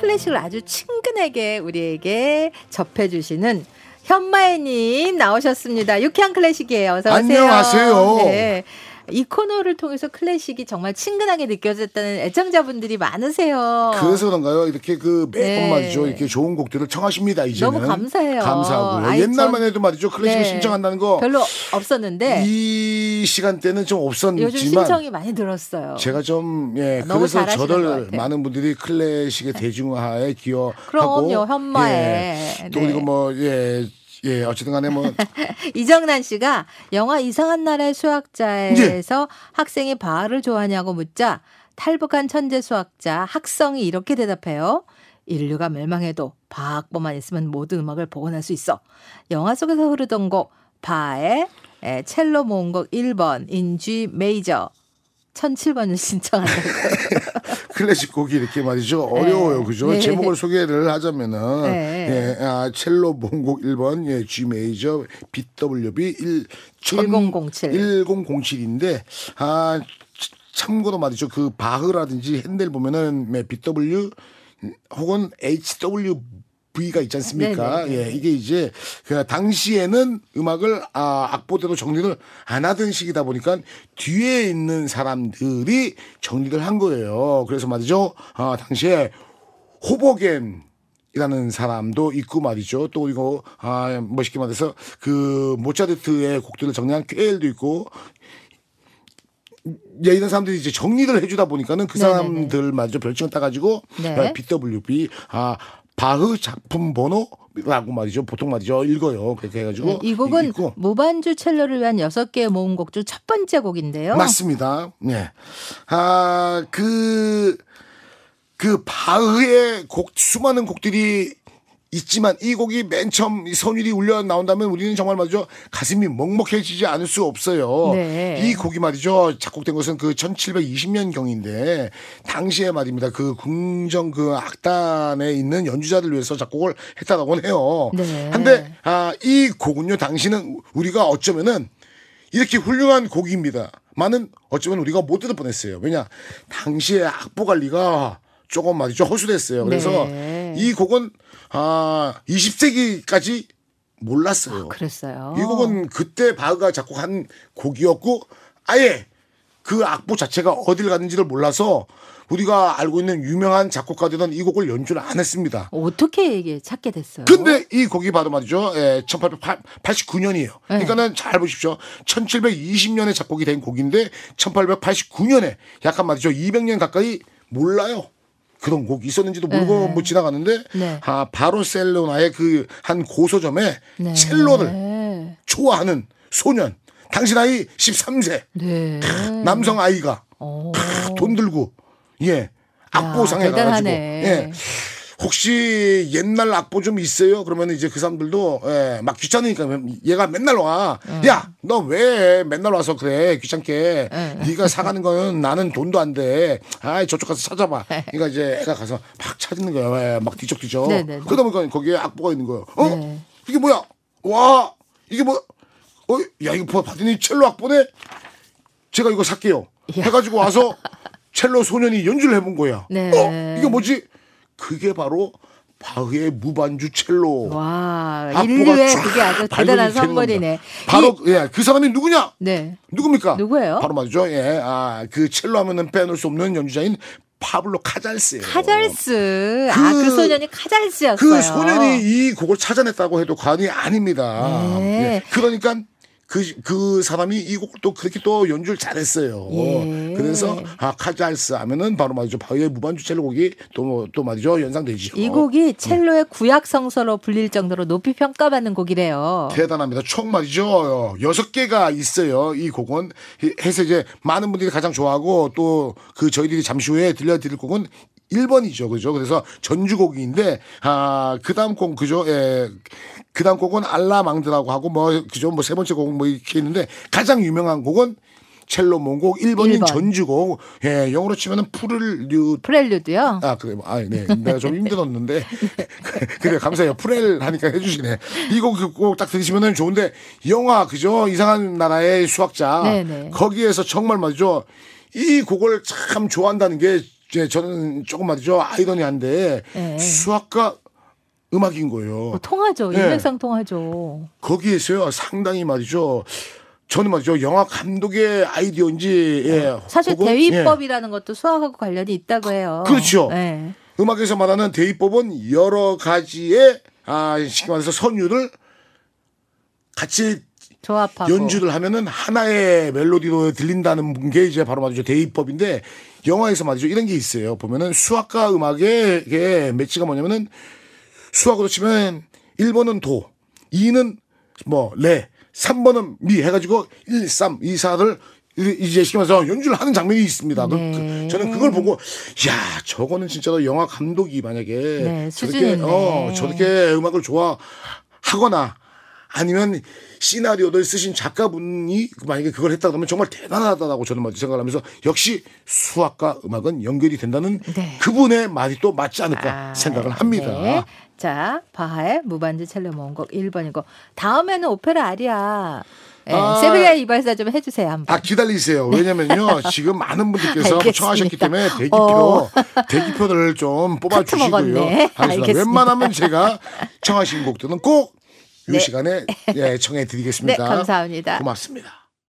클래식을 아주 친근하게 우리에게 접해주시는 현마애님 나오셨습니다. 유쾌한 클래식이에요. 어서 오세요. 안녕하세요. 네. 이 코너를 통해서 클래식이 정말 친근하게 느껴졌다는 애청자분들이 많으세요. 그래서 그런가요? 이렇게 그 매번 네. 말이죠. 이렇게 좋은 곡들을 청하십니다. 이제는 너무 감사해요. 감사하고요. 아이, 옛날만 전- 해도 말이죠. 클래식을 네. 신청한다는 거. 별로 없었는데 이 시간대는 좀 요즘 없었지만 신청이 많이 들었어요. 제가 좀 예, 너무 그래서 저를. 많은 분들이 클래식의 대중화에 기여하고 그럼요, 현마에. 예, 또 네. 그리고 뭐 예. 예, 어쨌든 간에 뭐 이정란 씨가 영화 이상한 나라의 수학자에서 학생이 바하를 좋아하냐고 묻자 탈북한 천재 수학자 학성이 이렇게 대답해요. 인류가 멸망해도 바하 악보만 있으면 모든 음악을 복원할 수 있어. 영화 속에서 흐르던 곡 바하의 에, 첼로 모음곡 1번 인쥐 메이저 1007번을 신청한다고. 클래식 곡이 이렇게 말이죠. 어려워요. 그죠? 네. 제목을 소개를 하자면은 네. 예, 아, 첼로 본곡 1번 예, G 메이저 BWB 1 1007. 1007인데 아 치- 참고로 말이죠. 그 바흐라든지 핸델 보면은 네, BW 혹은 HW V가 있지 않습니까? 네네네. 예, 이게 이제 그 당시에는 음악을 아, 악보대로 정리를 안 하던 시기다 보니까 뒤에 있는 사람들이 정리를 한 거예요. 그래서 말이죠. 아, 당시에 호버겐 이라는 사람도 있고 말이죠. 또 이거 아 멋있게 말해서 그 모차르트의 곡들을 정리한 퀘일도 있고 예, 이런 사람들이 이제 정리를 해주다 보니까는 그. 사람들 말이죠 별칭을 따가지고 네. 아, BWB 아 바흐 작품 번호라고 말이죠 보통 말이죠 읽어요 그렇게 해가지고 네, 이 곡은 있고. 무반주 첼로를 위한 여섯 개의 모음곡 중 첫 번째 곡인데요. 맞습니다. 네. 아, 그, 그 바흐의 곡, 수많은 곡들이 있지만 이 곡이 맨 처음 이 선율이 울려 나온다면 우리는 정말 말이죠. 가슴이 먹먹해지지 않을 수 없어요. 네. 이 곡이 말이죠. 작곡된 것은 그 1720년 경인데 당시에 말입니다. 그 궁정 그 악단에 있는 연주자들 위해서 작곡을 했다고 해요. 네. 한데 아, 이 곡은요. 당시는 우리가 어쩌면은 이렇게 훌륭한 곡입니다. 많은 어쩌면 우리가 못 들을 뻔했어요. 왜냐 당시에 악보 관리가 조금 말이죠 허술했어요. 그래서 네. 이 곡은 아 20세기까지 몰랐어요. 그랬어요. 이 곡은 그때 바흐가 작곡한 곡이었고 아예 그 악보 자체가 어딜 갔는지를 몰라서 우리가 알고 있는 유명한 작곡가들은 이 곡을 연주를 안 했습니다. 어떻게 이게 찾게 됐어요? 근데 이 곡이 바로 말이죠. 예, 1889년이에요. 그러니까는 잘 보십시오. 1720년에 작곡이 된 곡인데 1889년에 약간 말이죠. 200년 가까이 몰라요. 그런 곡이 있었는지도 모르고 네. 뭐 지나가는데 네. 아, 바르셀로나의 그 한 고서점에 네. 첼로를 좋아하는 소년. 당시 나이 13세 네. 남성 아이가 오. 돈 들고 예 악보상에 가가지고. 예 혹시 옛날 악보 좀 있어요? 그러면 이제 그 사람들도 예, 막 귀찮으니까 얘가 맨날 와. 야, 너 왜 맨날 와서 그래? 귀찮게. 네가 사가는 거는 나는 돈도 안 돼. 아이 저쪽 가서 찾아봐. 그러니까 이제 애가 가서 막 찾는 거야. 예, 막 뒤적뒤적. 네네네. 그러다 보니까 거기에 악보가 있는 거예요. 어? 네. 이게 뭐야? 와, 이게 뭐? 어, 야 이거 봤더니 첼로 악보네. 제가 이거 살게요. 야. 해가지고 와서 첼로 소년이 연주를 해본 거야. 네. 어, 이게 뭐지? 그게 바로 바흐의 무반주 첼로. 와, 인류의 쫙 그게 아주 대단한 선물이네. 바로 이- 예, 그 사람이 누구냐? 네. 누굽니까? 누구예요? 바로 말이죠. 예, 아, 그 첼로 하면은 빼놓을 수 없는 연주자인 파블로 카잘스예요. 카잘스. 아, 그 소년이 카잘스였어요. 그 소년이 이 곡을 찾아냈다고 해도 과언이 아닙니다. 네. 예. 그러니까 그, 그 사람이 이 곡을 또 그렇게 또 연주를 잘했어요. 예. 그래서 아, 카잘스 하면은 바로 말이죠. 바흐의 무반주 첼로 곡이 또, 또 말이죠. 연상되죠. 이 곡이 첼로의 구약 성서로 불릴 정도로 높이 평가받는 곡이래요. 대단합니다. 총 말이죠. 여섯 개가 있어요. 이 곡은. 해서 이제 많은 분들이 가장 좋아하고 또 그 저희들이 잠시 후에 들려드릴 곡은 1번이죠. 그죠? 그래서 전주곡인데, 아, 그 다음 곡, 그죠? 예. 그 다음 곡은 알라망드라고 하고 뭐, 그죠? 뭐 세 번째 곡은 뭐 이렇게 있는데 가장 유명한 곡은 첼로 몽곡 1번인 일 번. 전주곡. 예, 영어로 치면은 프를류 프렐류드요. 아, 그래. 아, 네. 내가 좀 힘들었는데. 그래, 감사해요. 프렐 하니까 해주시네. 이곡 꼭딱 들으시면 좋은데, 영화, 그죠? 이상한 나라의 수학자. 네네. 거기에서 정말 말이죠. 이 곡을 참 좋아한다는 게 저는 조금 말이죠 아이러니한데 네. 수학과 음악인 거예요. 뭐 통하죠. 네. 일맥상 통하죠. 거기에서요 상당히 말이죠. 저는 말이죠 영화 감독의 아이디어인지 예, 사실 혹은, 예, 대위법이라는 것도 수학하고 관련이 있다고 해요. 그렇죠. 네. 음악에서 말하는 대위법은 여러 가지의 아 쉽게 말해서 선율을 같이 조합하고 연주를 하면은 하나의 멜로디로 들린다는 게 이제 바로 말이죠 대입법인데 영화에서 말이죠 이런 게 있어요 보면은 수학과 음악의 매치가 뭐냐면은 수학으로 치면 1번은 도 2는 뭐 레 3번은 미 해가지고 1, 3, 2, 4를 이제 말해서 연주를 하는 장면이 있습니다. 그- 네. 그- 저는 그걸 보고 야 저거는 진짜로 영화 감독이 만약에 네, 저렇게. 어 저렇게 음악을 좋아하거나 아니면 시나리오를 쓰신 작가분이 만약에 그걸 했다 그러면 정말 대단하다고 저는 먼저 생각을 하면서 역시 수학과 음악은 연결이 된다는 네. 그분의 말이 또 맞지 않을까 아, 생각을 합니다. 네. 자, 바하의 무반주 첼로 모음곡 1번이고 다음에는 오페라 아리아. 네, 아. 세비리아 이발사 좀 해주세요 한번. 아 기다리세요. 왜냐면요 지금 많은 분들께서. 청하셨기 때문에 대기표 어. 대기표를 좀 뽑아주시고요. 웬만하면 제가 청하신 곡들은 꼭이 네. 시간에 예, 청해 드리겠습니다. 네, 감사합니다. 고맙습니다.